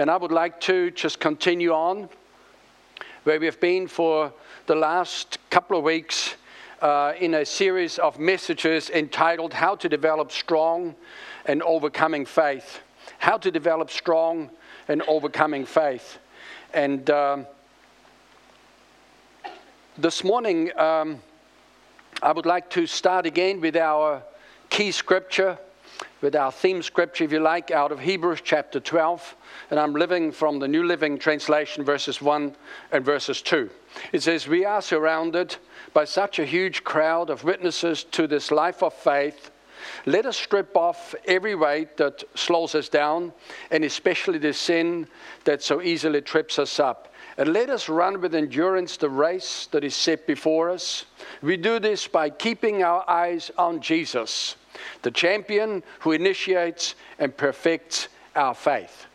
And I would like to just continue on where we have been for the last couple of weeks uh, in a series of messages entitled How to Develop Strong and Overcoming Faith. How to Develop Strong and Overcoming Faith. And um, this morning, um, I would like to start again with our key scripture, with our theme scripture, if you like, out of Hebrews chapter 12. And I'm living from the New Living Translation, verses 1 and verses 2. It says, We are surrounded by such a huge crowd of witnesses to this life of faith. Let us strip off every weight that slows us down, and especially the sin that so easily trips us up and let us run with endurance the race that is set before us. We do this by keeping our eyes on Jesus, the champion who initiates and perfects our faith.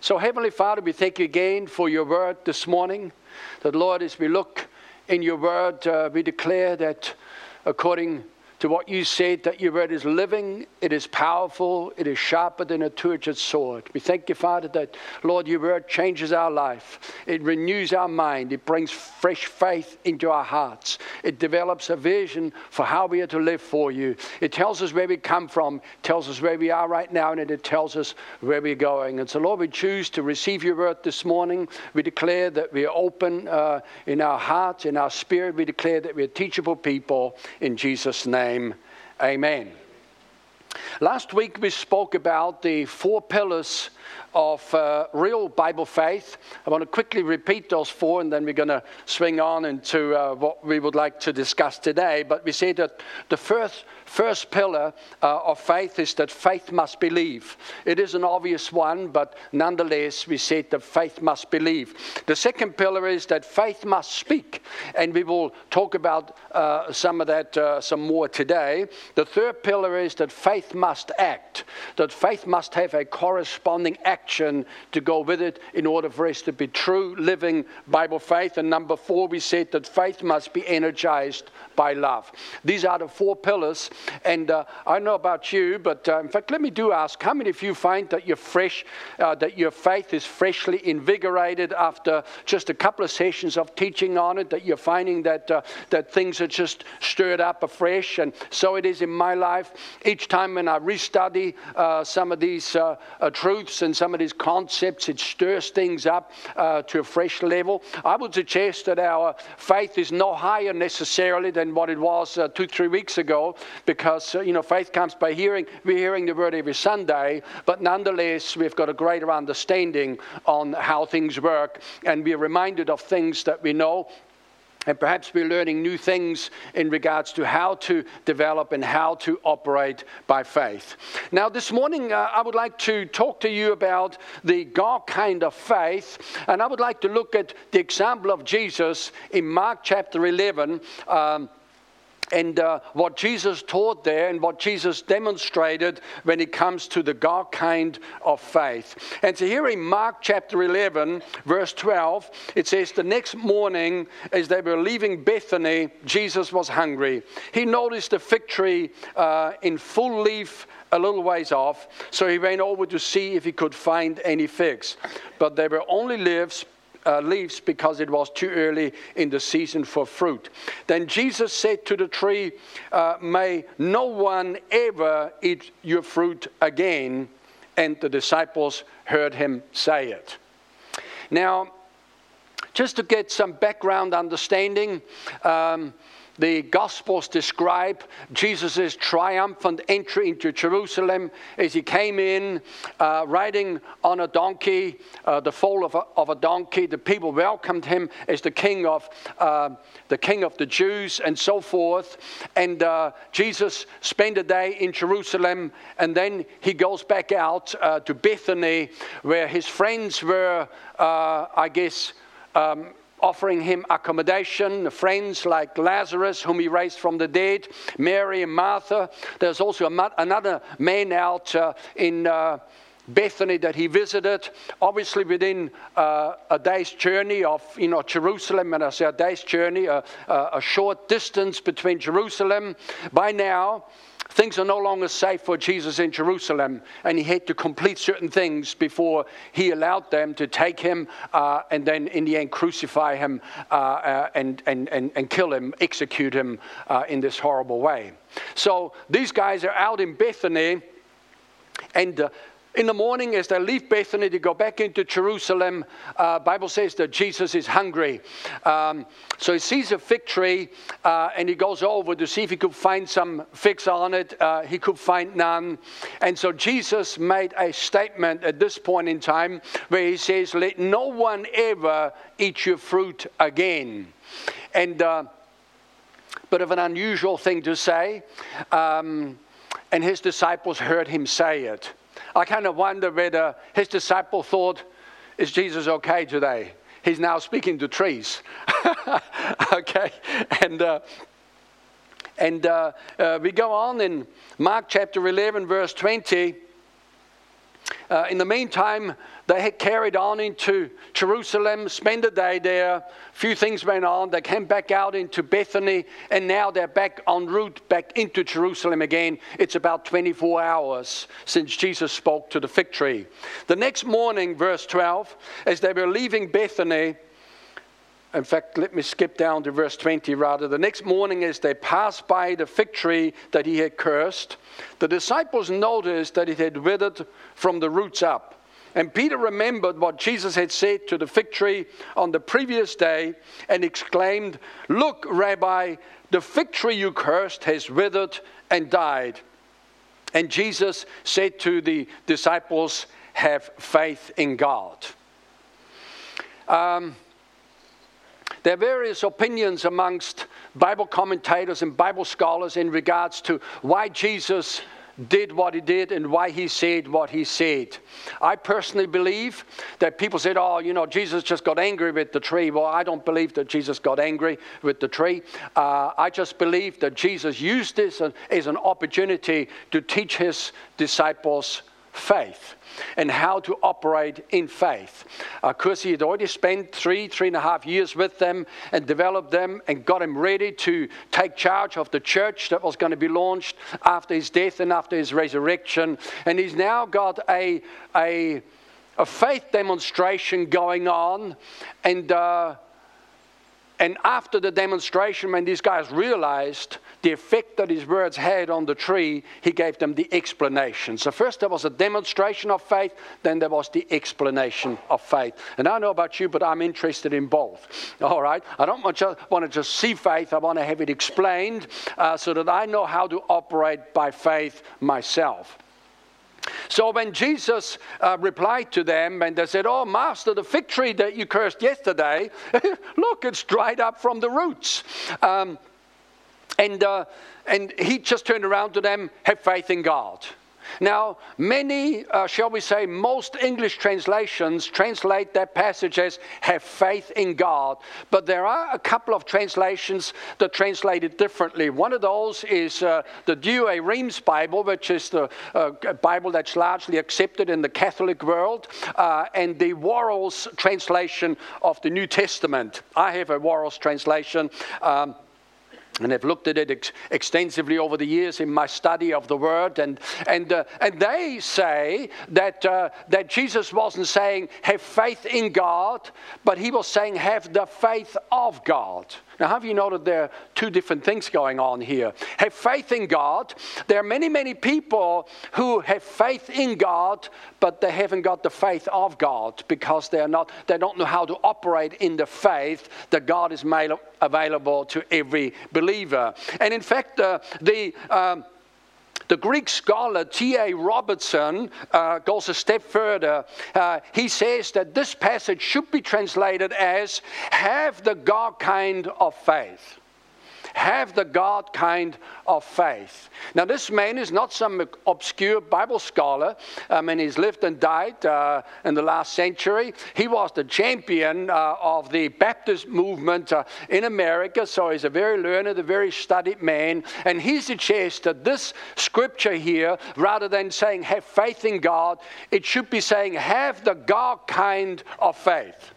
So, Heavenly Father, we thank you again for your word this morning. That, Lord, as we look in your word, uh, we declare that according to what you said, that your word is living, it is powerful, it is sharper than a two edged sword. We thank you, Father, that, Lord, your word changes our life. It renews our mind. It brings fresh faith into our hearts. It develops a vision for how we are to live for you. It tells us where we come from, tells us where we are right now, and it tells us where we're going. And so, Lord, we choose to receive your word this morning. We declare that we are open uh, in our hearts, in our spirit. We declare that we are teachable people in Jesus' name name, amen. Last week we spoke about the four pillars of uh, real Bible faith. I want to quickly repeat those four and then we're going to swing on into uh, what we would like to discuss today. But we said that the first, first pillar uh, of faith is that faith must believe. It is an obvious one, but nonetheless, we said that faith must believe. The second pillar is that faith must speak, and we will talk about uh, some of that uh, some more today. The third pillar is that faith must act, that faith must have a corresponding action to go with it in order for us to be true, living Bible faith. And number four, we said that faith must be energized by love. These are the four pillars. And uh, I know about you, but uh, in fact, let me do ask how many of you find that you're fresh, uh, that your faith is freshly invigorated after just a couple of sessions of teaching on it, that you're finding that, uh, that things are just stirred up afresh? And so it is in my life. Each time when I restudy uh, some of these uh, truths and some of these concepts, it stirs things up to a fresh level. I would suggest that our faith is no higher necessarily than what it was two, three weeks ago, because, uh, you know, faith comes by hearing. We're hearing the word every Sunday, but nonetheless, we've got a greater understanding on how things work, and we're reminded of things that we know and perhaps we're learning new things in regards to how to develop and how to operate by faith. Now, this morning, uh, I would like to talk to you about the God kind of faith. And I would like to look at the example of Jesus in Mark chapter 11. Um, and uh, what Jesus taught there and what Jesus demonstrated when it comes to the God kind of faith. And so here in Mark chapter 11, verse 12, it says, The next morning, as they were leaving Bethany, Jesus was hungry. He noticed a fig tree uh, in full leaf a little ways off, so he went over to see if he could find any figs. But there were only leaves uh, leaves because it was too early in the season for fruit. Then Jesus said to the tree, uh, May no one ever eat your fruit again. And the disciples heard him say it. Now, just to get some background understanding, um, the Gospels describe Jesus' triumphant entry into Jerusalem as he came in uh, riding on a donkey, uh, the foal of a, of a, donkey. The people welcomed him as the king of uh, the king of the Jews and so forth. And uh, Jesus spent a day in Jerusalem, and then he goes back out uh, to Bethany, where his friends were, uh, I guess. Um, offering him accommodation, friends like Lazarus, whom he raised from the dead, Mary and Martha. There's also another man out uh, in. Uh, Bethany that he visited, obviously within uh, a day's journey of you know Jerusalem, and I say a day's journey, a short distance between Jerusalem. By now, things are no longer safe for Jesus in Jerusalem, and he had to complete certain things before he allowed them to take him uh, and then, in the end, crucify him uh, uh, and, and, and, and kill him, execute him uh, in this horrible way. So these guys are out in Bethany, and uh, in the morning as they leave bethany to go back into jerusalem uh, bible says that jesus is hungry. Um, so he sees a fig tree uh, and he goes over to see if he could find some figs on it. Uh, he could find none. And so jesus made a statement at this point in time where he says let no one ever eat your fruit again. And uh, bit of an unusual thing to say um, and his disciples heard him say it I kind of wonder whether his disciple thought, is Jesus okay today? He's now speaking to trees. okay? And, uh, and uh, uh, we go on in Mark chapter 11, verse 20. Uh, in the meantime, they had carried on into Jerusalem, spent a day there. A few things went on. They came back out into Bethany, and now they're back en route back into Jerusalem again. It's about 24 hours since Jesus spoke to the fig tree. The next morning, verse 12, as they were leaving Bethany, in fact, let me skip down to verse 20 rather. The next morning, as they passed by the fig tree that he had cursed, the disciples noticed that it had withered from the roots up. And Peter remembered what Jesus had said to the fig tree on the previous day and exclaimed, Look, Rabbi, the fig tree you cursed has withered and died. And Jesus said to the disciples, Have faith in God. Um, there are various opinions amongst Bible commentators and Bible scholars in regards to why Jesus did what he did and why he said what he said. I personally believe that people said, oh, you know, Jesus just got angry with the tree. Well, I don't believe that Jesus got angry with the tree. Uh, I just believe that Jesus used this as an opportunity to teach his disciples faith and how to operate in faith. Of course, he had already spent three, three and a half years with them and developed them and got them ready to take charge of the church that was going to be launched after his death and after his resurrection. And he's now got a, a, a faith demonstration going on. And uh, and after the demonstration, when these guys realized the effect that his words had on the tree, he gave them the explanation. So, first there was a demonstration of faith, then there was the explanation of faith. And I know about you, but I'm interested in both. All right? I don't want to just see faith, I want to have it explained uh, so that I know how to operate by faith myself. So when Jesus uh, replied to them and they said, Oh, Master, the fig tree that you cursed yesterday, look, it's dried up from the roots. Um, and, uh, and he just turned around to them, Have faith in God. Now, many, uh, shall we say, most English translations translate that passage as have faith in God, but there are a couple of translations that translate it differently. One of those is uh, the Douay-Rheims Bible, which is the uh, Bible that's largely accepted in the Catholic world, uh, and the Worrell's translation of the New Testament. I have a Worrell's translation. Um, and I've looked at it ex- extensively over the years in my study of the Word, and and uh, and they say that uh, that Jesus wasn't saying have faith in God, but he was saying have the faith of God. Now, have you noted there are two different things going on here? Have faith in God. There are many, many people who have faith in God, but they haven't got the faith of God because they're not, they don't know how to operate in the faith that God is made available to every believer. And in fact, uh, the um, the Greek scholar T.A. Robertson uh, goes a step further. Uh, he says that this passage should be translated as have the God kind of faith have the God kind of faith. Now, this man is not some obscure Bible scholar. I mean, he's lived and died uh, in the last century. He was the champion uh, of the Baptist movement uh, in America, so he's a very learned, a very studied man. And he suggests that this scripture here, rather than saying have faith in God, it should be saying have the God kind of faith.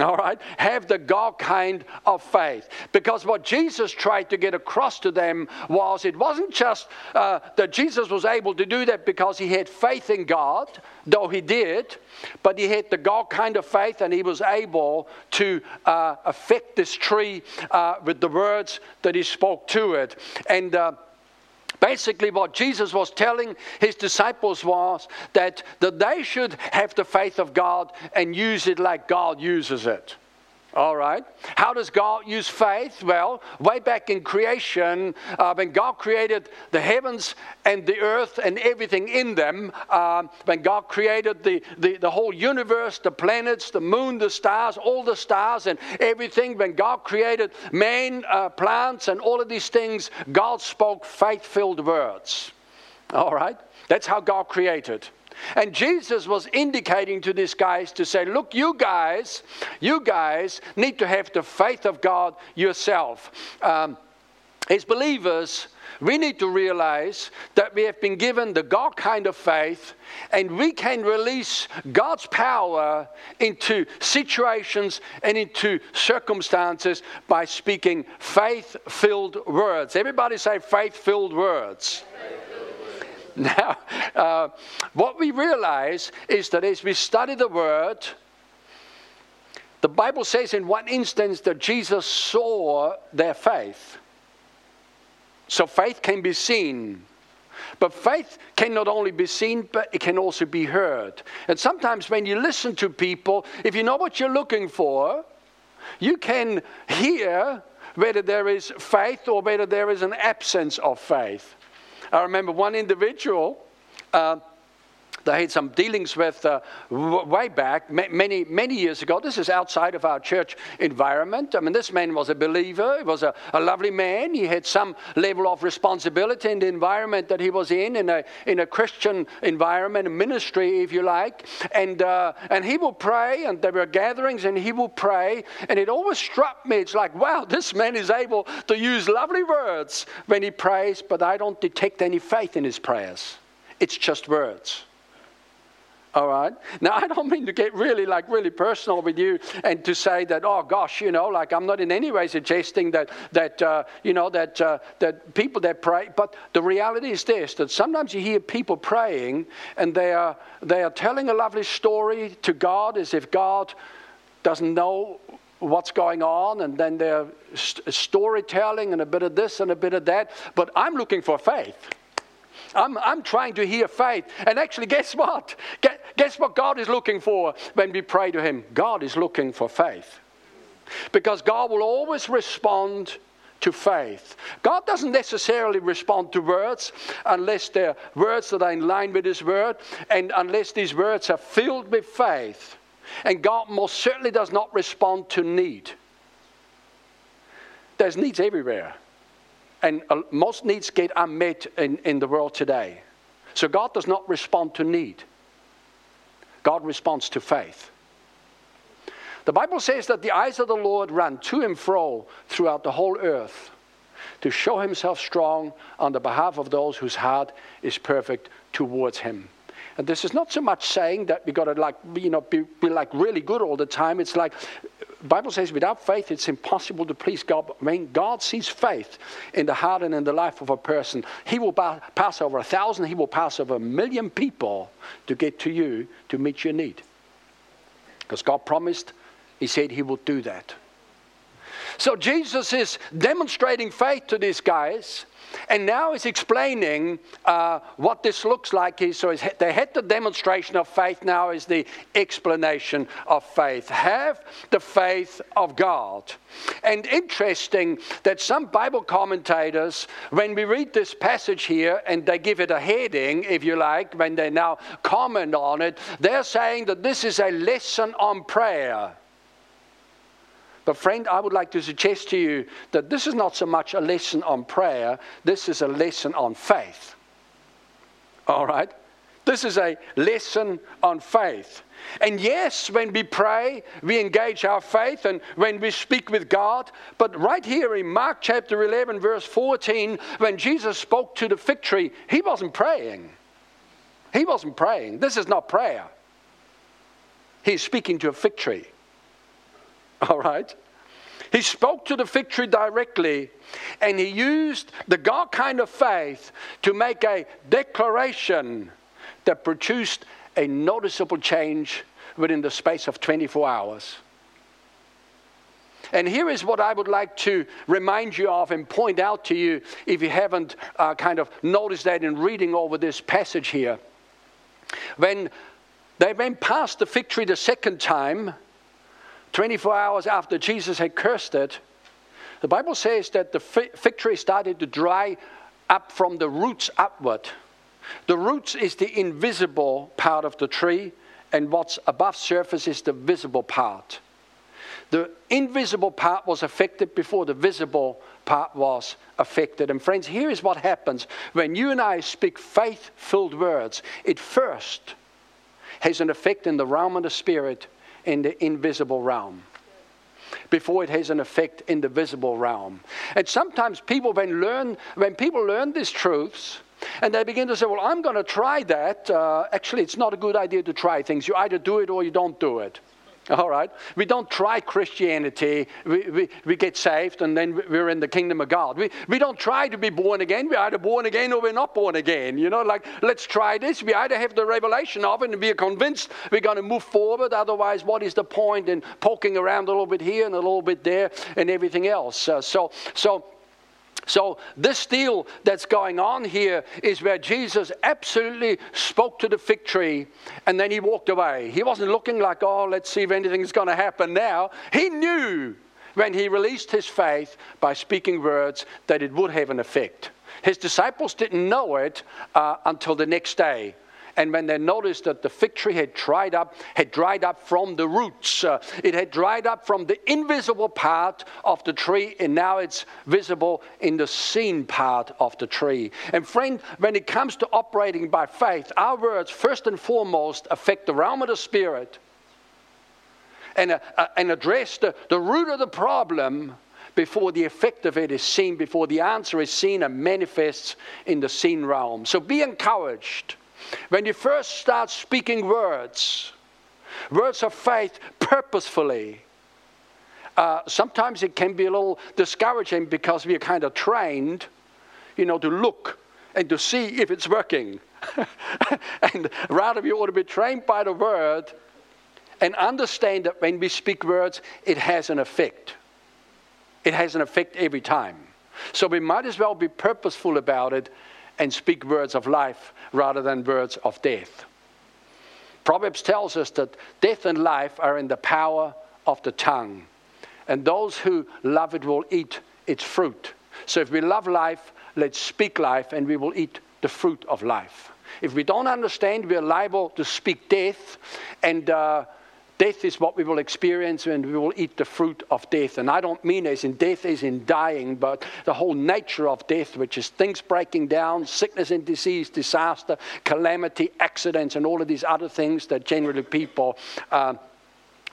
All right? Have the God kind of faith. Because what Jesus tried to get across to them was it wasn't just uh, that Jesus was able to do that because he had faith in God, though he did, but he had the God kind of faith and he was able to uh, affect this tree uh, with the words that he spoke to it. And uh, Basically, what Jesus was telling his disciples was that, that they should have the faith of God and use it like God uses it. All right. How does God use faith? Well, way back in creation, uh, when God created the heavens and the earth and everything in them, uh, when God created the, the, the whole universe, the planets, the moon, the stars, all the stars and everything, when God created man, uh, plants, and all of these things, God spoke faith filled words. All right. That's how God created. And Jesus was indicating to these guys to say, look, you guys, you guys need to have the faith of God yourself. Um, as believers, we need to realize that we have been given the God kind of faith and we can release God's power into situations and into circumstances by speaking faith filled words. Everybody say faith filled words. Now, uh, what we realize is that as we study the Word, the Bible says in one instance that Jesus saw their faith. So faith can be seen. But faith can not only be seen, but it can also be heard. And sometimes when you listen to people, if you know what you're looking for, you can hear whether there is faith or whether there is an absence of faith. I remember one individual. Uh, they had some dealings with uh, way back, many, many years ago. This is outside of our church environment. I mean, this man was a believer. He was a, a lovely man. He had some level of responsibility in the environment that he was in, in a, in a Christian environment, a ministry, if you like. And, uh, and he will pray, and there were gatherings, and he will pray. And it always struck me, it's like, wow, this man is able to use lovely words when he prays, but I don't detect any faith in his prayers. It's just words. All right. Now, I don't mean to get really, like, really personal with you and to say that, oh gosh, you know, like I'm not in any way suggesting that, that uh, you know, that, uh, that people that pray. But the reality is this: that sometimes you hear people praying and they are they are telling a lovely story to God as if God doesn't know what's going on, and then they're st- storytelling and a bit of this and a bit of that. But I'm looking for faith. I'm, I'm trying to hear faith. And actually, guess what? Guess what God is looking for when we pray to Him? God is looking for faith. Because God will always respond to faith. God doesn't necessarily respond to words unless they're words that are in line with His word and unless these words are filled with faith. And God most certainly does not respond to need. There's needs everywhere. And uh, most needs get unmet in, in the world today. So God does not respond to need, God responds to faith. The Bible says that the eyes of the Lord run to and fro throughout the whole earth to show himself strong on the behalf of those whose heart is perfect towards him. And this is not so much saying that we got to like you know be, be like really good all the time. It's like Bible says without faith it's impossible to please God. But when God sees faith in the heart and in the life of a person, He will pass over a thousand, He will pass over a million people to get to you to meet your need. Because God promised, He said He will do that. So Jesus is demonstrating faith to these guys and now he's explaining uh, what this looks like. So they had the demonstration of faith, now is the explanation of faith. Have the faith of God. And interesting that some Bible commentators, when we read this passage here and they give it a heading, if you like, when they now comment on it, they're saying that this is a lesson on prayer. But, friend, I would like to suggest to you that this is not so much a lesson on prayer, this is a lesson on faith. All right? This is a lesson on faith. And yes, when we pray, we engage our faith and when we speak with God. But right here in Mark chapter 11, verse 14, when Jesus spoke to the fig tree, he wasn't praying. He wasn't praying. This is not prayer. He's speaking to a fig tree. All right? He spoke to the fig tree directly, and he used the God kind of faith to make a declaration that produced a noticeable change within the space of 24 hours. And here is what I would like to remind you of and point out to you if you haven't uh, kind of noticed that in reading over this passage here. When they went past the fig tree the second time, 24 hours after Jesus had cursed it, the Bible says that the fig tree started to dry up from the roots upward. The roots is the invisible part of the tree, and what's above surface is the visible part. The invisible part was affected before the visible part was affected. And friends, here is what happens when you and I speak faith filled words. It first has an effect in the realm of the spirit, in the invisible realm before it has an effect in the visible realm. And sometimes people when learn when people learn these truths and they begin to say, Well, I'm going to try that. Uh, actually, it's not a good idea to try things. You either do it or you don't do it. All right? We don't try Christianity. We, we, we get saved and then we're in the kingdom of God. We, we don't try to be born again. We're either born again or we're not born again. You know, like, let's try this. We either have the revelation of it and we are convinced we're going to move forward. Otherwise, what is the point in poking around a little bit here and a little bit there and everything else? Uh, so, so, so, this deal that's going on here is where Jesus absolutely spoke to the fig tree and then he walked away. He wasn't looking like, oh, let's see if anything's going to happen now. He knew when he released his faith by speaking words that it would have an effect. His disciples didn't know it uh, until the next day and when they noticed that the fig tree had dried up, had dried up from the roots, uh, it had dried up from the invisible part of the tree, and now it's visible in the seen part of the tree. And friend, when it comes to operating by faith, our words first and foremost affect the realm of the spirit and, uh, uh, and address the, the root of the problem before the effect of it is seen, before the answer is seen and manifests in the seen realm. So be encouraged when you first start speaking words, words of faith purposefully, uh, sometimes it can be a little discouraging because we are kind of trained, you know, to look and to see if it's working. and rather, we ought to be trained by the word and understand that when we speak words, it has an effect. It has an effect every time. So we might as well be purposeful about it and speak words of life rather than words of death. Proverbs tells us that death and life are in the power of the tongue, and those who love it will eat its fruit. So if we love life, let's speak life, and we will eat the fruit of life. If we don't understand, we are liable to speak death and uh, Death is what we will experience and we will eat the fruit of death. And I don't mean as in death as in dying, but the whole nature of death, which is things breaking down, sickness and disease, disaster, calamity, accidents, and all of these other things that generally people uh,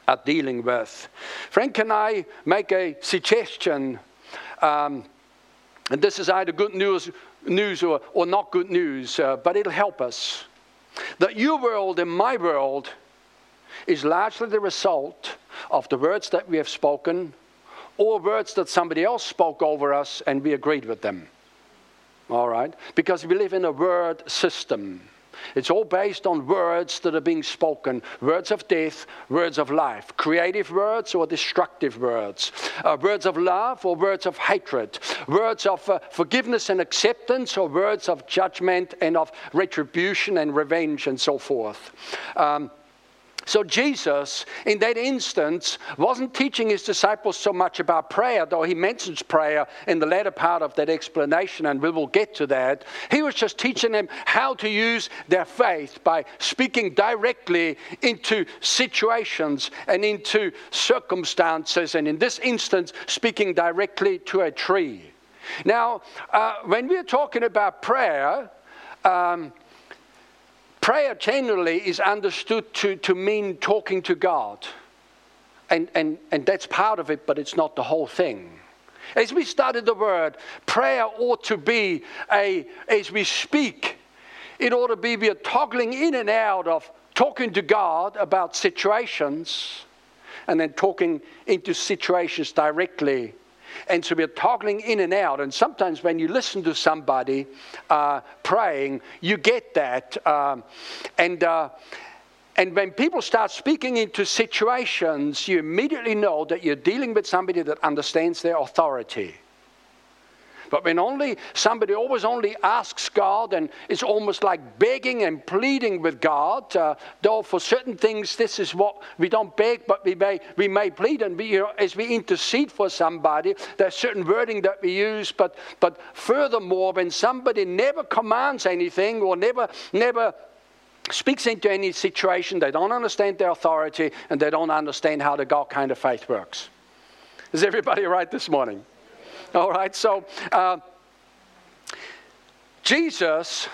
are dealing with. Frank, can I make a suggestion? Um, and this is either good news, news or, or not good news, uh, but it'll help us. That your world and my world is largely the result of the words that we have spoken or words that somebody else spoke over us and we agreed with them. All right? Because we live in a word system. It's all based on words that are being spoken words of death, words of life, creative words or destructive words, uh, words of love or words of hatred, words of uh, forgiveness and acceptance or words of judgment and of retribution and revenge and so forth. Um, so, Jesus, in that instance, wasn't teaching his disciples so much about prayer, though he mentions prayer in the latter part of that explanation, and we will get to that. He was just teaching them how to use their faith by speaking directly into situations and into circumstances, and in this instance, speaking directly to a tree. Now, uh, when we're talking about prayer, um, prayer generally is understood to, to mean talking to God. And, and, and that's part of it, but it's not the whole thing. As we studied the word, prayer ought to be a, as we speak, it ought to be we are toggling in and out of talking to God about situations and then talking into situations directly. And so we're toggling in and out. And sometimes when you listen to somebody uh, praying, you get that. Um, and, uh, and when people start speaking into situations, you immediately know that you're dealing with somebody that understands their authority. But when only somebody always only asks God and it's almost like begging and pleading with God, uh, though for certain things this is what we don't beg, but we may we may plead and we, you know, as we intercede for somebody, there's certain wording that we use. But but furthermore, when somebody never commands anything or never never speaks into any situation, they don't understand their authority and they don't understand how the God kind of faith works. Is everybody right this morning? All right, so uh, Jesus,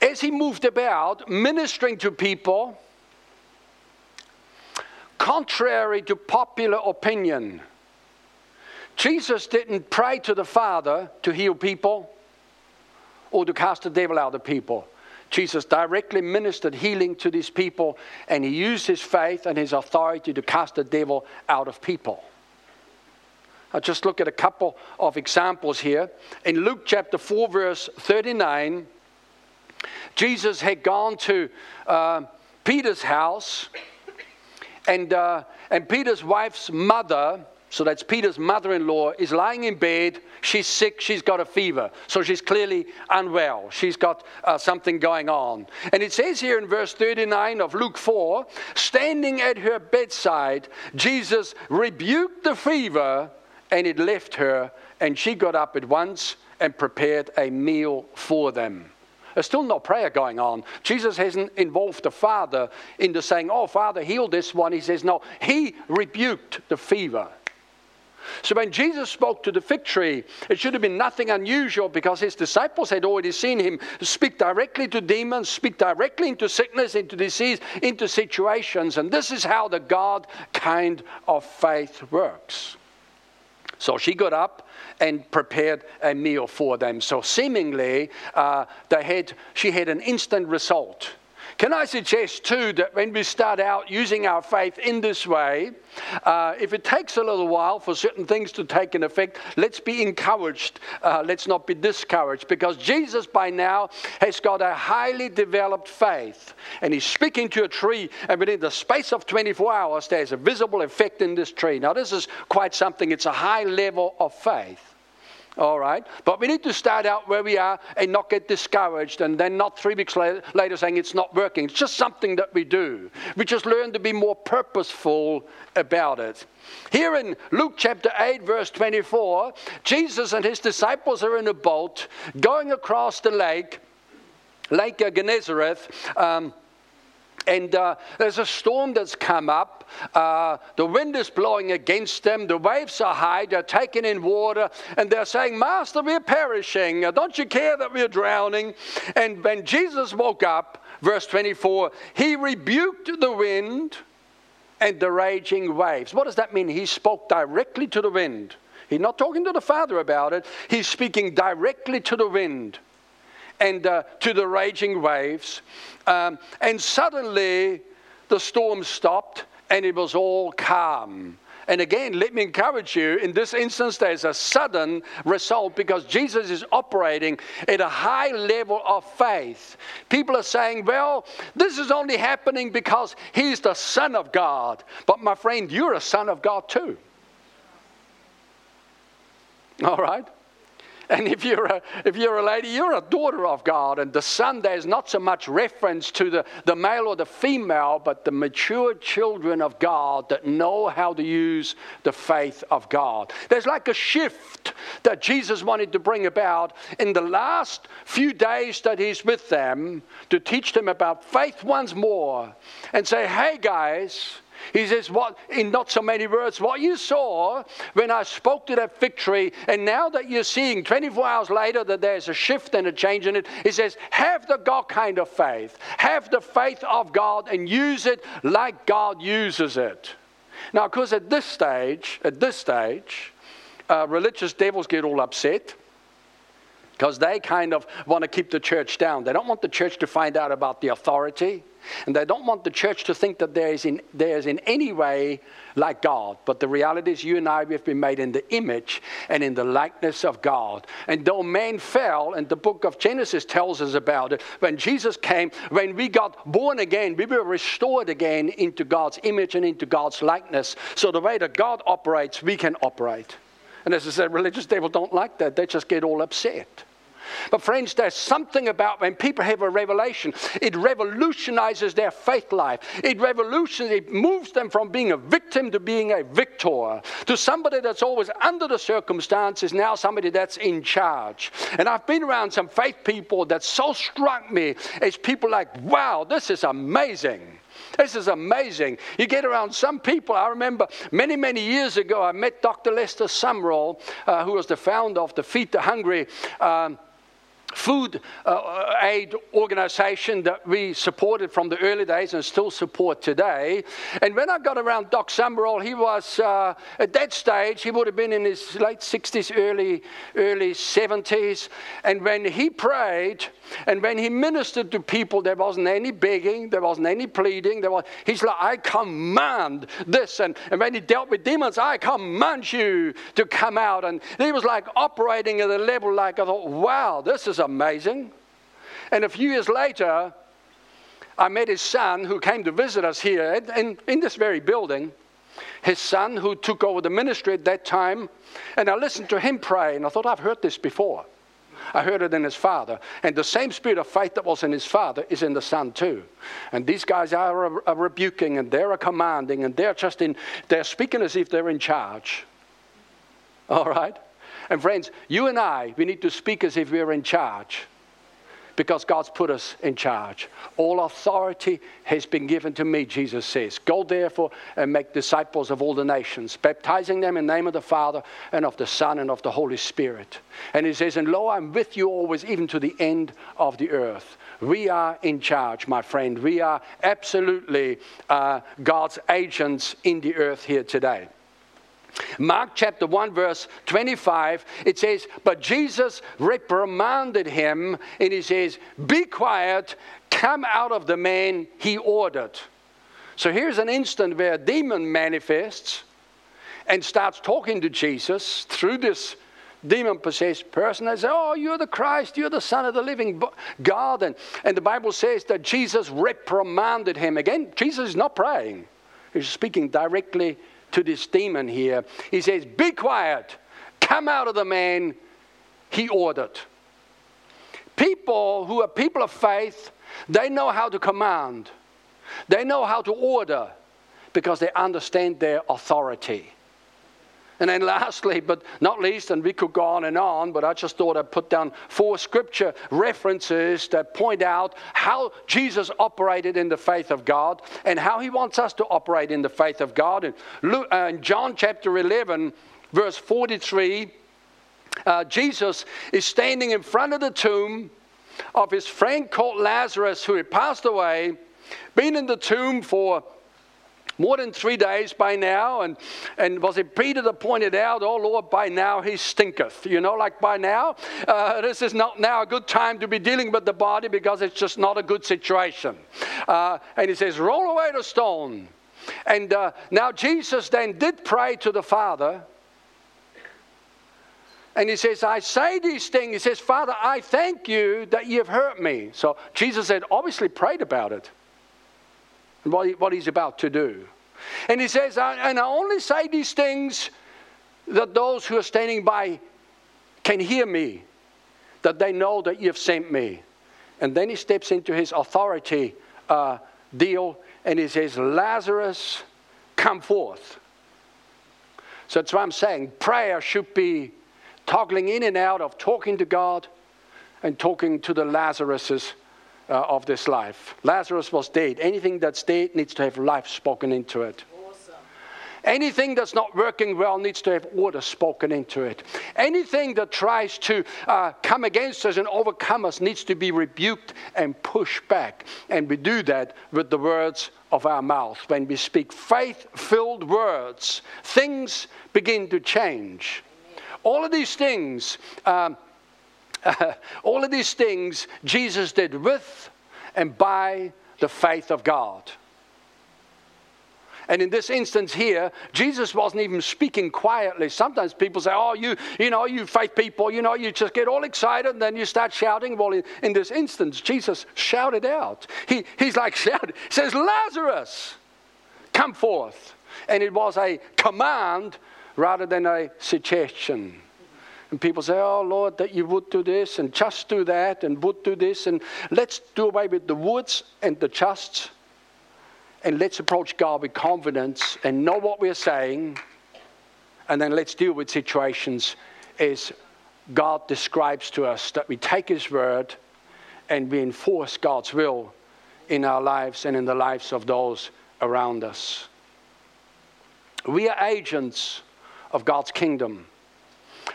as he moved about ministering to people, contrary to popular opinion, Jesus didn't pray to the Father to heal people or to cast the devil out of people. Jesus directly ministered healing to these people, and he used his faith and his authority to cast the devil out of people. I'll just look at a couple of examples here. In Luke chapter 4, verse 39, Jesus had gone to uh, Peter's house, and, uh, and Peter's wife's mother so that's Peter's mother in law is lying in bed. She's sick. She's got a fever. So she's clearly unwell. She's got uh, something going on. And it says here in verse 39 of Luke 4 standing at her bedside, Jesus rebuked the fever and it left her. And she got up at once and prepared a meal for them. There's still no prayer going on. Jesus hasn't involved the Father into saying, Oh, Father, heal this one. He says, No, He rebuked the fever. So when Jesus spoke to the fig tree, it should have been nothing unusual because his disciples had already seen him speak directly to demons, speak directly into sickness, into disease, into situations. And this is how the God kind of faith works. So she got up and prepared a meal for them. So seemingly, uh, they had, she had an instant result. Can I suggest, too, that when we start out using our faith in this way, uh, if it takes a little while for certain things to take an effect, let's be encouraged. Uh, let's not be discouraged because Jesus, by now, has got a highly developed faith. And he's speaking to a tree, and within the space of 24 hours, there's a visible effect in this tree. Now, this is quite something, it's a high level of faith. All right? But we need to start out where we are and not get discouraged and then not three weeks later saying it's not working. It's just something that we do. We just learn to be more purposeful about it. Here in Luke chapter 8, verse 24, Jesus and his disciples are in a boat going across the lake, Lake Gennesareth. Um, and uh, there's a storm that's come up. Uh, the wind is blowing against them. The waves are high. They're taken in water. And they're saying, Master, we're perishing. Don't you care that we're drowning? And when Jesus woke up, verse 24, he rebuked the wind and the raging waves. What does that mean? He spoke directly to the wind. He's not talking to the Father about it, he's speaking directly to the wind and uh, to the raging waves. Um, and suddenly the storm stopped and it was all calm. And again, let me encourage you in this instance, there's a sudden result because Jesus is operating at a high level of faith. People are saying, well, this is only happening because he's the Son of God. But my friend, you're a Son of God too. All right? And if you're, a, if you're a lady, you're a daughter of God. And the son, there's not so much reference to the, the male or the female, but the mature children of God that know how to use the faith of God. There's like a shift that Jesus wanted to bring about in the last few days that he's with them to teach them about faith once more and say, hey guys, he says, What in not so many words, what you saw when I spoke to that fig tree, and now that you're seeing 24 hours later that there's a shift and a change in it, he says, Have the God kind of faith. Have the faith of God and use it like God uses it. Now, of course, at this stage, at this stage, uh, religious devils get all upset because they kind of want to keep the church down. They don't want the church to find out about the authority. And they don't want the church to think that there is in, there is in any way like God. But the reality is, you and I, we have been made in the image and in the likeness of God. And though man fell, and the book of Genesis tells us about it, when Jesus came, when we got born again, we were restored again into God's image and into God's likeness. So the way that God operates, we can operate. And as I said, religious people don't like that. They just get all upset. But, friends, there's something about when people have a revelation, it revolutionizes their faith life. It revolutions, it moves them from being a victim to being a victor, to somebody that's always under the circumstances, now somebody that's in charge. And I've been around some faith people that so struck me as people like, wow, this is amazing. This is amazing. You get around some people. I remember many, many years ago, I met Dr. Lester Sumrall, uh, who was the founder of the Feed the Hungry. Um, food uh, aid organization that we supported from the early days and still support today. And when I got around Doc Sumrall, he was uh, at that stage, he would have been in his late 60s, early, early 70s. And when he prayed and when he ministered to people, there wasn't any begging, there wasn't any pleading. There was, he's like, I command this. And, and when he dealt with demons, I command you to come out. And he was like operating at a level like, I thought, wow, this is amazing. And a few years later, I met his son who came to visit us here in, in this very building. His son, who took over the ministry at that time, and I listened to him pray, and I thought, I've heard this before. I heard it in his father. And the same spirit of faith that was in his father is in the son too. And these guys are, are rebuking and they're commanding and they're just in, they're speaking as if they're in charge. All right? And friends, you and I, we need to speak as if we're in charge because God's put us in charge. All authority has been given to me, Jesus says. Go therefore and make disciples of all the nations, baptizing them in the name of the Father and of the Son and of the Holy Spirit. And he says, And lo, I'm with you always, even to the end of the earth. We are in charge, my friend. We are absolutely uh, God's agents in the earth here today. Mark chapter 1, verse 25, it says, But Jesus reprimanded him, and he says, Be quiet, come out of the man, he ordered. So here's an instant where a demon manifests and starts talking to Jesus through this demon possessed person. They say, Oh, you're the Christ, you're the Son of the living God. And, and the Bible says that Jesus reprimanded him. Again, Jesus is not praying, he's speaking directly to this demon here. He says, Be quiet, come out of the man, he ordered. People who are people of faith, they know how to command, they know how to order because they understand their authority. And then, lastly, but not least, and we could go on and on, but I just thought I'd put down four scripture references that point out how Jesus operated in the faith of God and how he wants us to operate in the faith of God. And Luke, uh, in John chapter 11, verse 43, uh, Jesus is standing in front of the tomb of his friend called Lazarus, who had passed away, been in the tomb for more than three days by now. And, and was it Peter that pointed out, oh Lord, by now he stinketh? You know, like by now, uh, this is not now a good time to be dealing with the body because it's just not a good situation. Uh, and he says, roll away the stone. And uh, now Jesus then did pray to the Father. And he says, I say these things. He says, Father, I thank you that you have heard me. So Jesus had obviously prayed about it what, he, what he's about to do. And he says, And I only say these things that those who are standing by can hear me, that they know that you've sent me. And then he steps into his authority uh, deal and he says, Lazarus, come forth. So that's why I'm saying. Prayer should be toggling in and out of talking to God and talking to the Lazaruses uh, of this life. Lazarus was dead. Anything that's dead needs to have life spoken into it. Anything that's not working well needs to have order spoken into it. Anything that tries to uh, come against us and overcome us needs to be rebuked and pushed back. And we do that with the words of our mouth. When we speak faith filled words, things begin to change. All of these things. Um, all of these things Jesus did with and by the faith of God. And in this instance here, Jesus wasn't even speaking quietly. Sometimes people say, Oh, you, you know, you faith people, you know, you just get all excited and then you start shouting. Well, in, in this instance, Jesus shouted out. He, he's like shouting. He says, Lazarus, come forth. And it was a command rather than a suggestion. And people say, Oh Lord, that you would do this and just do that and would do this. And let's do away with the woulds and the justs and let's approach God with confidence and know what we're saying. And then let's deal with situations as God describes to us that we take His word and we enforce God's will in our lives and in the lives of those around us. We are agents of God's kingdom.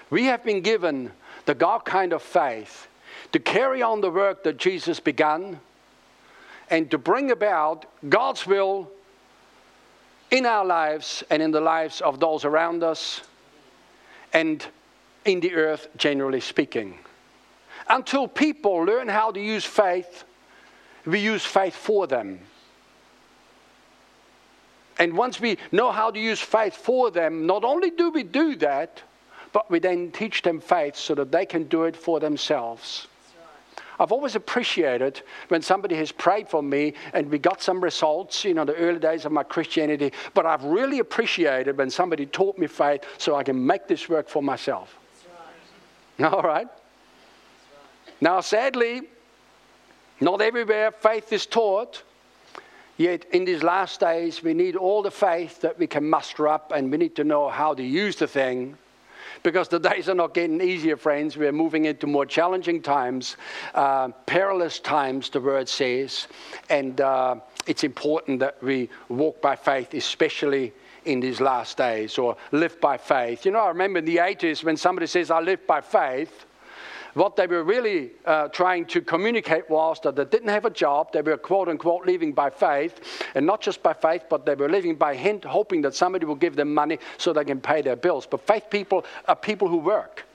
We have been given the God kind of faith to carry on the work that Jesus began and to bring about God's will in our lives and in the lives of those around us and in the earth, generally speaking. Until people learn how to use faith, we use faith for them. And once we know how to use faith for them, not only do we do that, but we then teach them faith so that they can do it for themselves. I've always appreciated when somebody has prayed for me and we got some results, you know, the early days of my Christianity. But I've really appreciated when somebody taught me faith so I can make this work for myself. Right. All right? right? Now, sadly, not everywhere faith is taught. Yet, in these last days, we need all the faith that we can muster up, and we need to know how to use the thing because the days are not getting easier, friends. We're moving into more challenging times, uh, perilous times, the word says. And uh, it's important that we walk by faith, especially in these last days, or live by faith. You know, I remember in the 80s when somebody says, I live by faith what they were really uh, trying to communicate was that they didn't have a job. They were, quote unquote, living by faith. And not just by faith, but they were living by hint, hoping that somebody will give them money so they can pay their bills. But faith people are people who work.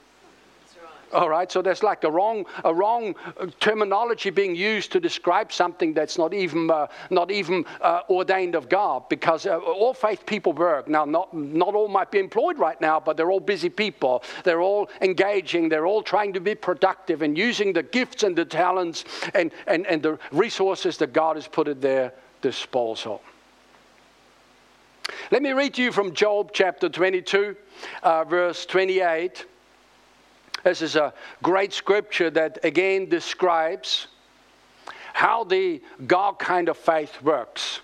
All right, so there's like a wrong, a wrong uh, terminology being used to describe something that's not even, uh, not even uh, ordained of God because uh, all faith people work. Now, not, not all might be employed right now, but they're all busy people. They're all engaging, they're all trying to be productive and using the gifts and the talents and, and, and the resources that God has put at their disposal. Let me read to you from Job chapter 22, uh, verse 28. This is a great scripture that again describes how the God kind of faith works.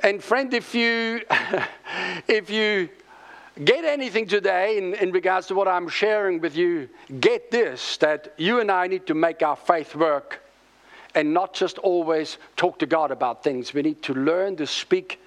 And friend, if you if you get anything today in, in regards to what I'm sharing with you, get this that you and I need to make our faith work and not just always talk to God about things. We need to learn to speak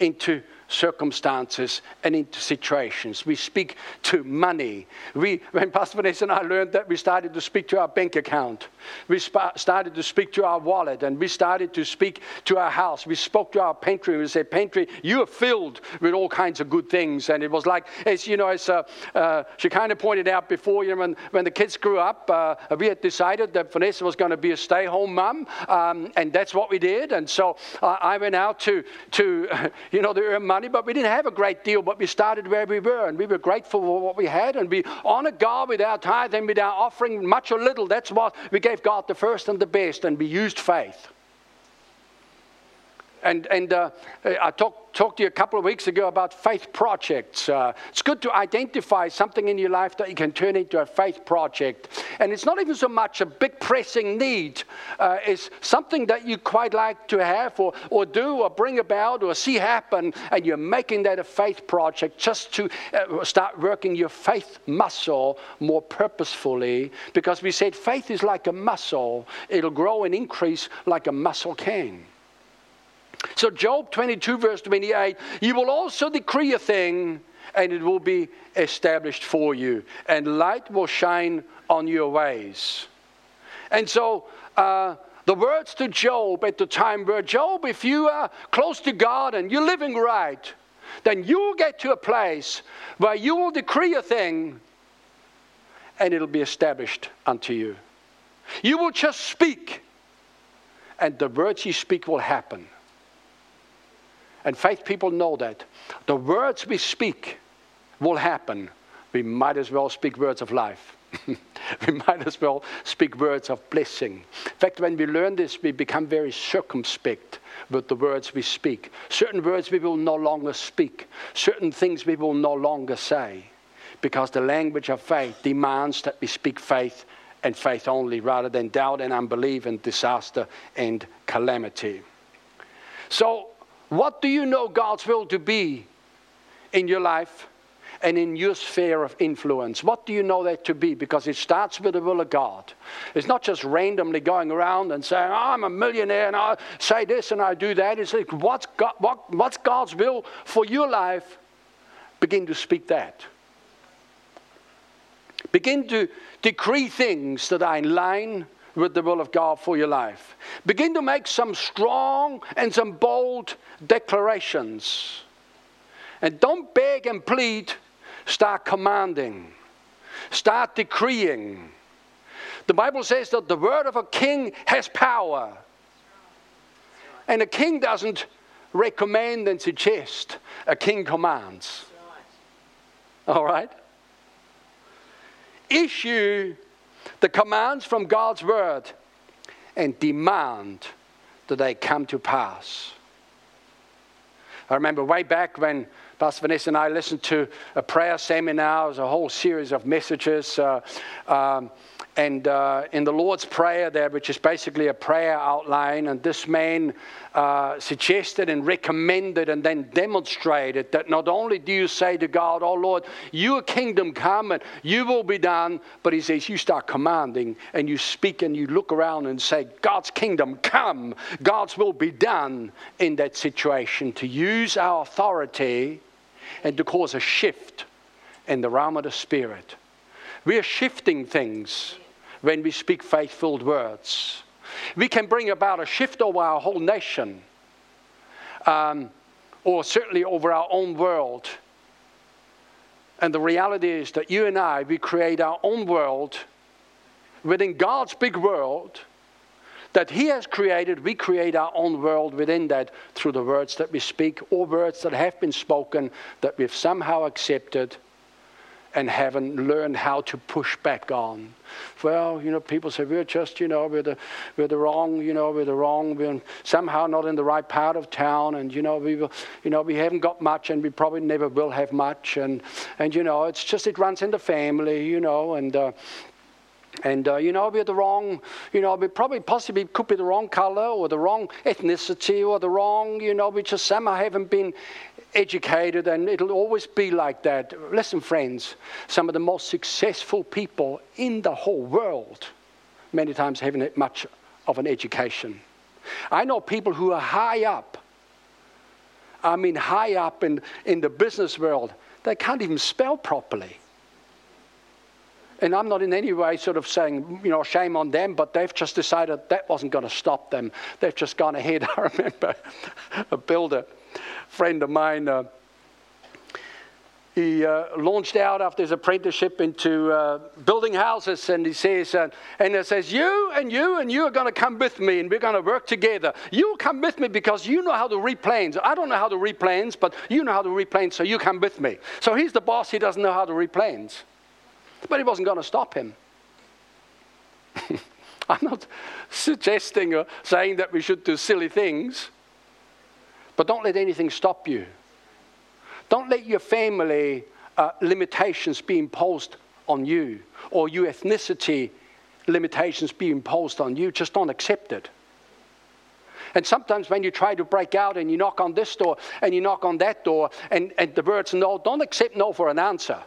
into circumstances and into situations. We speak to money. We, when Pastor Vanessa and I learned that, we started to speak to our bank account. We sp- started to speak to our wallet and we started to speak to our house. We spoke to our pantry. We said, Pantry, you are filled with all kinds of good things. And it was like, as you know, as uh, uh, she kind of pointed out before, you know, when, when the kids grew up, uh, we had decided that Vanessa was going to be a stay home mom. Um, and that's what we did. And so uh, I went out to, to you know, to earn money, but we didn't have a great deal, but we started where we were. And we were grateful for what we had. And we honored God with our tithe and with our offering, much or little. That's what we gave God the first and the best, and we used faith. And, and uh, I talked, to you a couple of weeks ago about faith projects. Uh, it's good to identify something in your life that you can turn into a faith project. And it's not even so much a big pressing need, uh, it's something that you quite like to have or, or do or bring about or see happen. And you're making that a faith project just to uh, start working your faith muscle more purposefully. Because we said faith is like a muscle, it'll grow and increase like a muscle can. So, Job 22, verse 28 You will also decree a thing, and it will be established for you, and light will shine on your ways. And so, uh, the words to Job at the time were Job, if you are close to God and you're living right, then you will get to a place where you will decree a thing and it'll be established unto you. You will just speak and the words you speak will happen. And faith people know that. The words we speak will happen. We might as well speak words of life. we might as well speak words of blessing. In fact, when we learn this, we become very circumspect with the words we speak. Certain words we will no longer speak, certain things we will no longer say, because the language of faith demands that we speak faith and faith only rather than doubt and unbelief and disaster and calamity. So, what do you know God's will to be in your life and in your sphere of influence? What do you know that to be? Because it starts with the will of God. It's not just randomly going around and saying, oh, I'm a millionaire and I say this and I do that. It's like, what's, God, what, what's God's will for your life? Begin to speak that. Begin to decree things that are in line with the will of God for your life. Begin to make some strong and some bold declarations. And don't beg and plead, start commanding, start decreeing. The Bible says that the word of a king has power. And a king doesn't recommend and suggest, a king commands. All right? Issue the commands from God's word and demand that they come to pass. I remember way back when Pastor Vanessa and I listened to a prayer seminar, it was a whole series of messages. Uh, um, and uh, in the Lord's Prayer, there, which is basically a prayer outline, and this man uh, suggested and recommended and then demonstrated that not only do you say to God, Oh Lord, your kingdom come and you will be done, but he says you start commanding and you speak and you look around and say, God's kingdom come, God's will be done in that situation, to use our authority and to cause a shift in the realm of the Spirit. We are shifting things when we speak faith filled words. We can bring about a shift over our whole nation, um, or certainly over our own world. And the reality is that you and I, we create our own world within God's big world that He has created. We create our own world within that through the words that we speak or words that have been spoken that we've somehow accepted and haven't learned how to push back on. Well, you know, people say we're just, you know, we're the, we're the wrong, you know, we're the wrong, we're somehow not in the right part of town, and you know, we, you know, we haven't got much, and we probably never will have much, and and you know, it's just it runs in the family, you know, and. Uh, and uh, you know, we're the wrong, you know, we probably possibly could be the wrong color or the wrong ethnicity or the wrong, you know, we just somehow haven't been educated, and it'll always be like that. Listen, friends, some of the most successful people in the whole world many times haven't much of an education. I know people who are high up, I mean, high up in, in the business world, they can't even spell properly. And I'm not in any way sort of saying, you know, shame on them, but they've just decided that wasn't going to stop them. They've just gone ahead. I remember a builder friend of mine. Uh, he uh, launched out after his apprenticeship into uh, building houses, and he says, uh, and it says, you and you and you are going to come with me, and we're going to work together. You come with me because you know how to read planes. I don't know how to read planes, but you know how to read planes, so you come with me. So he's the boss. He doesn't know how to read planes, but he wasn't going to stop him. I'm not suggesting or saying that we should do silly things. But don't let anything stop you. Don't let your family uh, limitations be imposed on you or your ethnicity limitations be imposed on you. Just don't accept it. And sometimes when you try to break out and you knock on this door and you knock on that door and, and the words no, don't accept no for an answer.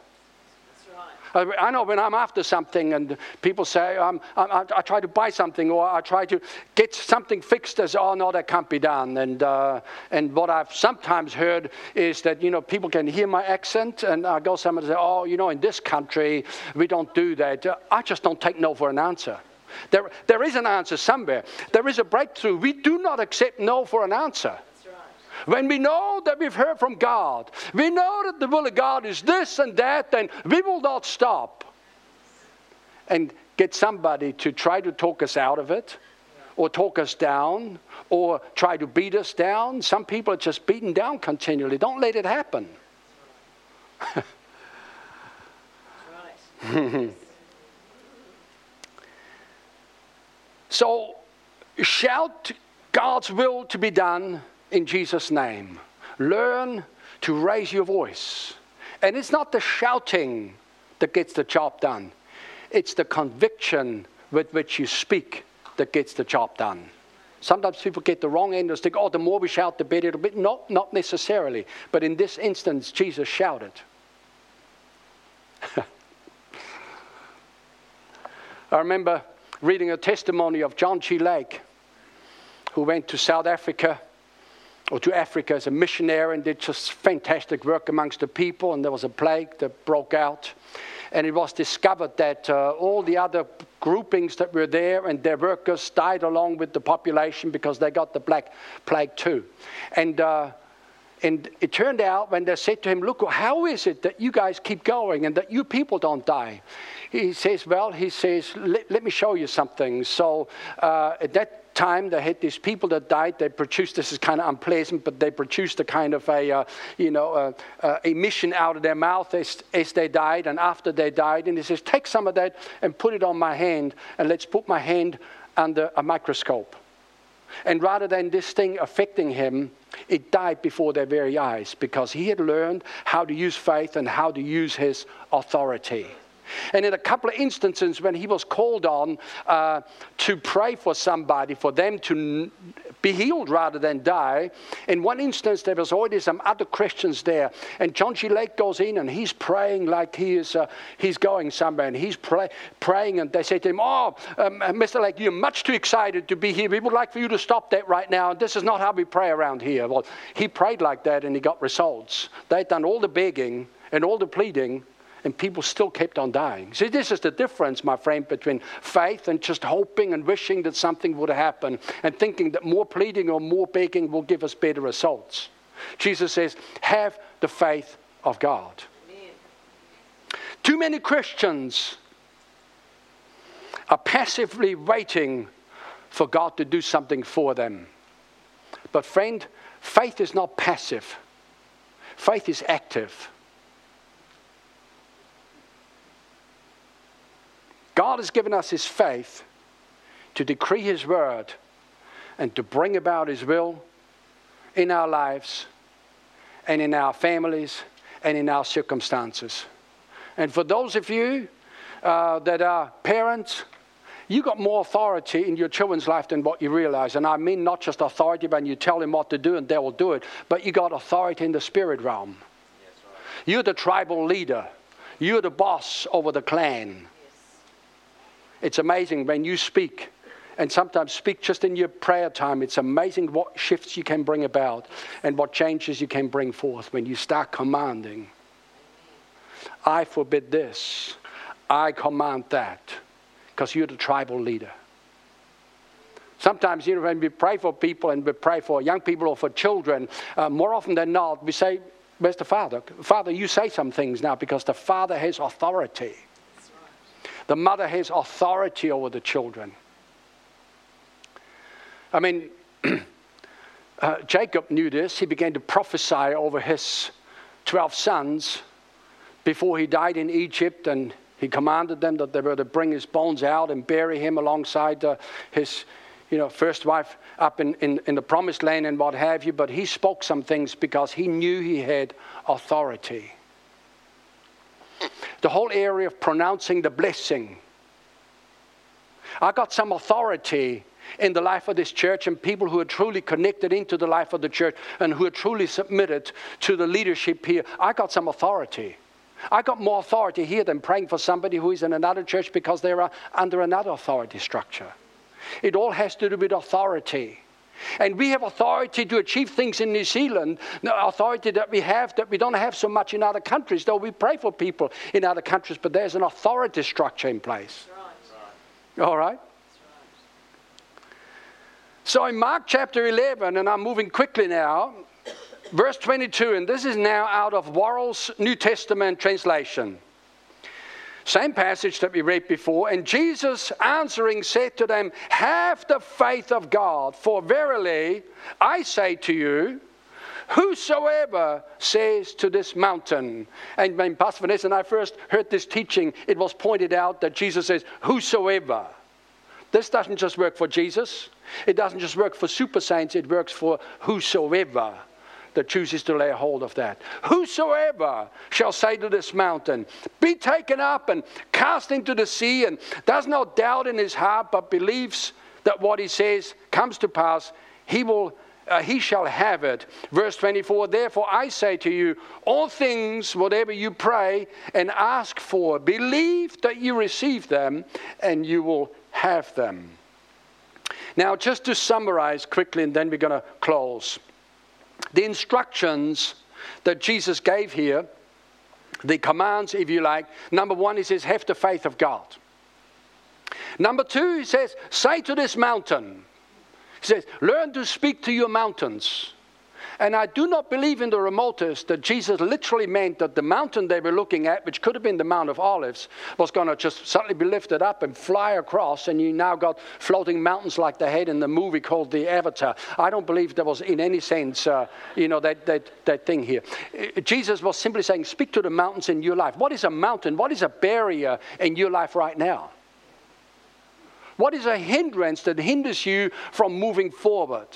I know when I'm after something and people say, I'm, I'm, i try to buy something or I try to get something fixed as, oh, no, that can't be done. And, uh, and what I've sometimes heard is that, you know, people can hear my accent and I go somewhere and say, oh, you know, in this country, we don't do that. I just don't take no for an answer. There, there is an answer somewhere. There is a breakthrough. We do not accept no for an answer. When we know that we've heard from God, we know that the will of God is this and that, then we will not stop and get somebody to try to talk us out of it or talk us down or try to beat us down. Some people are just beaten down continually. Don't let it happen. so shout God's will to be done in Jesus' name. Learn to raise your voice. And it's not the shouting that gets the job done, it's the conviction with which you speak that gets the job done. Sometimes people get the wrong end of the stick. Oh, the more we shout, the better it'll be. Not, not necessarily. But in this instance, Jesus shouted. I remember reading a testimony of John G. Lake, who went to South Africa or to Africa as a missionary and did just fantastic work amongst the people. And there was a plague that broke out. And it was discovered that uh, all the other groupings that were there and their workers died along with the population because they got the black plague too. And uh, and it turned out when they said to him, Look, how is it that you guys keep going and that you people don't die? He says, Well, he says, Let, me show you something. So uh, that time they had these people that died they produced this is kind of unpleasant but they produced a kind of a uh, you know uh, uh, emission out of their mouth as, as they died and after they died. And he says take some of that and put it on my hand and let's put my hand under a microscope. And rather than this thing affecting him it died before their very eyes because he had learned how to use faith and how to use his authority and in a couple of instances, when he was called on uh, to pray for somebody, for them to be healed rather than die, in one instance, there was already some other Christians there. And John G. Lake goes in and he's praying like he is, uh, he's going somewhere. And he's pray, praying, and they say to him, Oh, um, Mr. Lake, you're much too excited to be here. We would like for you to stop that right now. This is not how we pray around here. Well, he prayed like that and he got results. They'd done all the begging and all the pleading and people still kept on dying. See, this is the difference, my friend, between faith and just hoping and wishing that something would happen and thinking that more pleading or more begging will give us better results. Jesus says, have the faith of God. Amen. Too many Christians are passively waiting for God to do something for them. But, friend, faith is not passive, faith is active. God has given us His faith to decree His word and to bring about His will in our lives and in our families and in our circumstances. And for those of you uh, that are parents, you got more authority in your children's life than what you realize. And I mean not just authority when you tell them what to do and they will do it, but you got authority in the spirit realm. Yes, right. You're the tribal leader, you're the boss over the clan. It's amazing when you speak, and sometimes speak just in your prayer time. It's amazing what shifts you can bring about and what changes you can bring forth when you start commanding. I forbid this, I command that, because you're the tribal leader. Sometimes, you know, when we pray for people and we pray for young people or for children, uh, more often than not, we say, Where's the Father? Father, you say some things now because the Father has authority. The mother has authority over the children. I mean, uh, Jacob knew this. He began to prophesy over his 12 sons before he died in Egypt, and he commanded them that they were to bring his bones out and bury him alongside uh, his you know, first wife up in, in, in the promised land and what have you. But he spoke some things because he knew he had authority the whole area of pronouncing the blessing. I got some authority in the life of this church and people who are truly connected into the life of the church and who are truly submitted to the leadership here. I got some authority. I got more authority here than praying for somebody who is in another church because they are under another authority structure. It all has to do with authority. And we have authority to achieve things in New Zealand, authority that we have that we don't have so much in other countries, though we pray for people in other countries, but there's an authority structure in place. Right. All right? So in Mark chapter 11, and I'm moving quickly now, verse 22, and this is now out of Worrell's New Testament translation. Same passage that we read before. And Jesus answering said to them, Have the faith of God, for verily I say to you, Whosoever says to this mountain, and when Pastor Vanessa and I first heard this teaching, it was pointed out that Jesus says, Whosoever. This doesn't just work for Jesus, it doesn't just work for super saints, it works for whosoever that chooses to lay hold of that. Whosoever shall say to this mountain, Be taken up and cast into the sea, and does not doubt in his heart, but believes that what he says comes to pass, he will. Uh, he shall have it. Verse 24 Therefore I say to you, all things, whatever you pray and ask for, believe that you receive them, and you will have them. Now, just to summarize quickly, and then we're going to close the instructions that Jesus gave here, the commands, if you like, number one, he says, have the faith of God. Number two, he says, say to this mountain, he says, learn to speak to your mountains. And I do not believe in the remotest that Jesus literally meant that the mountain they were looking at, which could have been the Mount of Olives, was going to just suddenly be lifted up and fly across, and you now got floating mountains like they had in the movie called The Avatar. I don't believe there was, in any sense, uh, you know, that, that, that thing here. Uh, Jesus was simply saying, Speak to the mountains in your life. What is a mountain? What is a barrier in your life right now? What is a hindrance that hinders you from moving forward?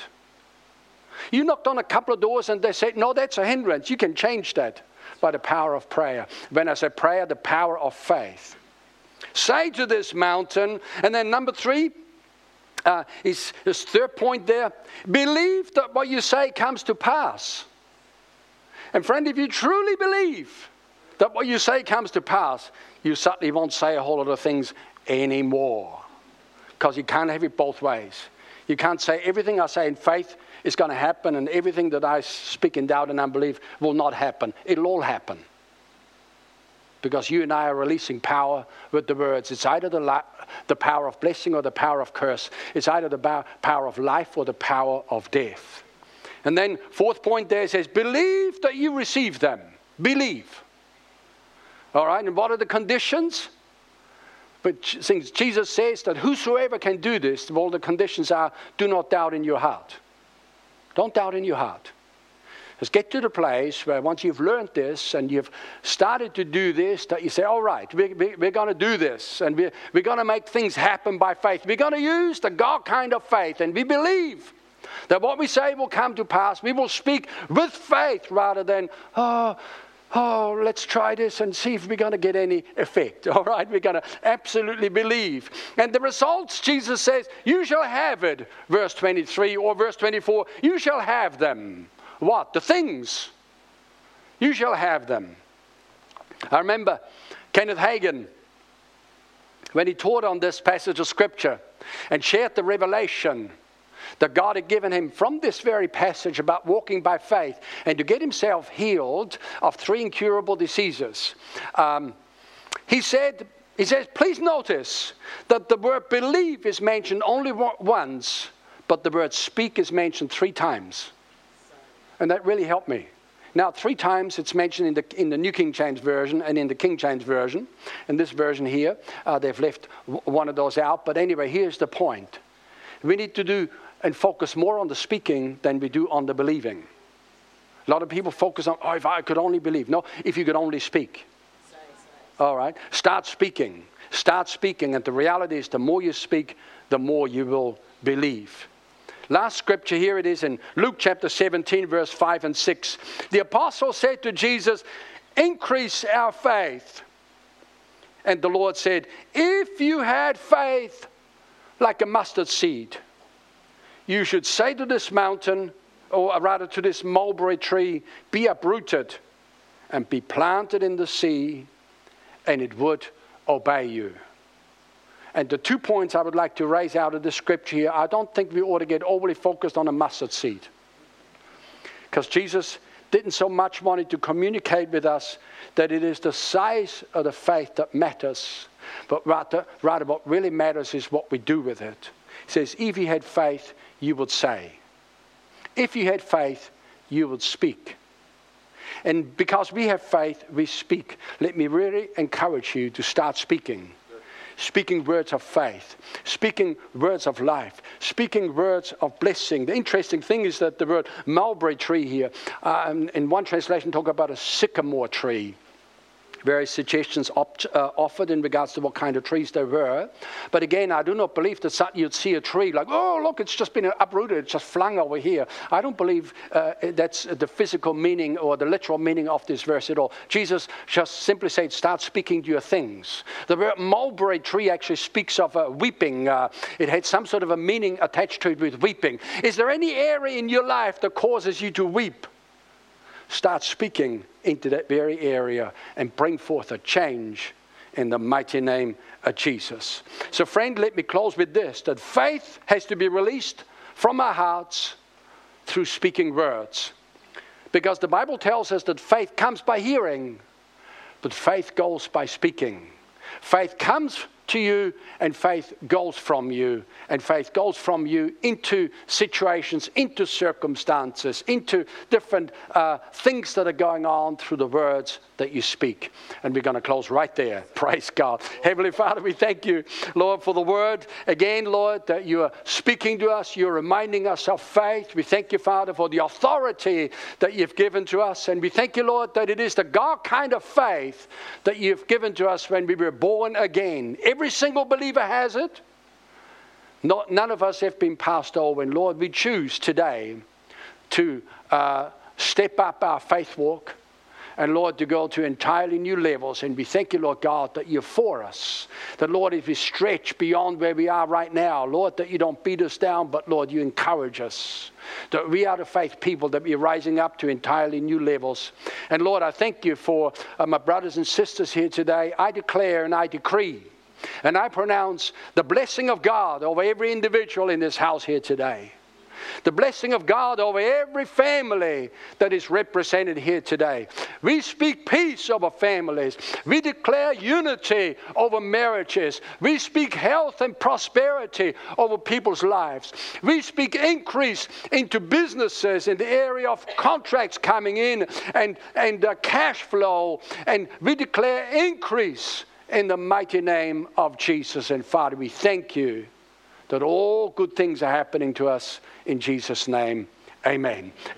You knocked on a couple of doors and they said, No, that's a hindrance. You can change that by the power of prayer. When I say prayer, the power of faith. Say to this mountain, and then number three, uh, is his third point there believe that what you say comes to pass. And friend, if you truly believe that what you say comes to pass, you certainly won't say a whole lot of things anymore. Because you can't have it both ways. You can't say everything I say in faith is going to happen, and everything that I speak in doubt and unbelief will not happen. It'll all happen. Because you and I are releasing power with the words. It's either the, la- the power of blessing or the power of curse. It's either the ba- power of life or the power of death. And then, fourth point there says, believe that you receive them. Believe. All right, and what are the conditions? But since Jesus says that whosoever can do this, all the conditions are do not doubt in your heart. Don't doubt in your heart. Just get to the place where once you've learned this and you've started to do this, that you say, all right, we, we, we're going to do this and we're, we're going to make things happen by faith. We're going to use the God kind of faith and we believe that what we say will come to pass. We will speak with faith rather than, oh, oh, let's try this and see if we're going to get any effect. All right, we're going to absolutely believe. And the results, Jesus says, you shall have it, verse 23 or verse 24, you shall have them. What? The things. You shall have them. I remember Kenneth Hagin, when he taught on this passage of Scripture and shared the revelation that God had given him from this very passage about walking by faith and to get himself healed of three incurable diseases. Um, he said, he says, please notice that the word believe is mentioned only once, but the word speak is mentioned three times. And that really helped me. Now, three times it's mentioned in the, in the New King James Version and in the King James Version. In this version here, uh, they've left one of those out. But anyway, here's the point. We need to do and focus more on the speaking than we do on the believing. A lot of people focus on, oh, if I could only believe. No, if you could only speak. All right? Start speaking. Start speaking. And the reality is, the more you speak, the more you will believe. Last scripture here it is in Luke chapter 17, verse 5 and 6. The apostle said to Jesus, Increase our faith. And the Lord said, If you had faith like a mustard seed, you should say to this mountain, or rather to this mulberry tree, be uprooted and be planted in the sea, and it would obey you. And the two points I would like to raise out of the scripture here I don't think we ought to get overly focused on a mustard seed. Because Jesus didn't so much want to communicate with us that it is the size of the faith that matters, but rather, rather what really matters is what we do with it. He says, if you had faith, you would say. If you had faith, you would speak. And because we have faith, we speak. Let me really encourage you to start speaking speaking words of faith, speaking words of life, speaking words of blessing. The interesting thing is that the word mulberry tree here, um, in one translation, talk about a sycamore tree various suggestions uh, offered in regards to what kind of trees there were. But again, I do not believe that suddenly you'd see a tree like, oh, look, it's just been uprooted, it's just flung over here. I don't believe uh, that's the physical meaning or the literal meaning of this verse at all. Jesus just simply said, start speaking to your things. The word mulberry tree actually speaks of uh, weeping, uh, it had some sort of a meaning attached to it with weeping. Is there any area in your life that causes you to weep? Start speaking into that very area and bring forth a change in the mighty name of Jesus. So, friend, let me close with this that faith has to be released from our hearts through speaking words. Because the Bible tells us that faith comes by hearing, but faith goes by speaking. Faith comes to you, and faith goes from you. And faith goes from you into situations, into circumstances, into different uh, things that are going on through the words that you speak. And we're going to close right there. Praise God. Heavenly Father, we thank you, Lord, for the word. Again, Lord, that you are speaking to us. You're reminding us of faith. We thank you, Father, for the authority that you've given to us. And we thank you, Lord, that it is the God kind of faith that you've given to us when we were born again. Every single believer has it. Not, none of us have been passed over. And Lord, we choose today to uh, step up our faith walk. And Lord, to go to entirely new levels. And we thank you, Lord God, that you're for us. That, Lord, if we stretch beyond where we are right now, Lord, that you don't beat us down, but, Lord, you encourage us. That we are the faith people that we're rising up to entirely new levels. And, Lord, I thank you for uh, my brothers and sisters here today. I declare and I decree and I pronounce the blessing of God over every individual in this house here today. The blessing of God over every family that is represented here today. We speak peace over families. We declare unity over marriages. We speak health and prosperity over people's lives. We speak increase into businesses in the area of contracts coming in and, and uh, cash flow. And we declare increase in the mighty name of Jesus. And Father, we thank you that all good things are happening to us in Jesus' name. Amen.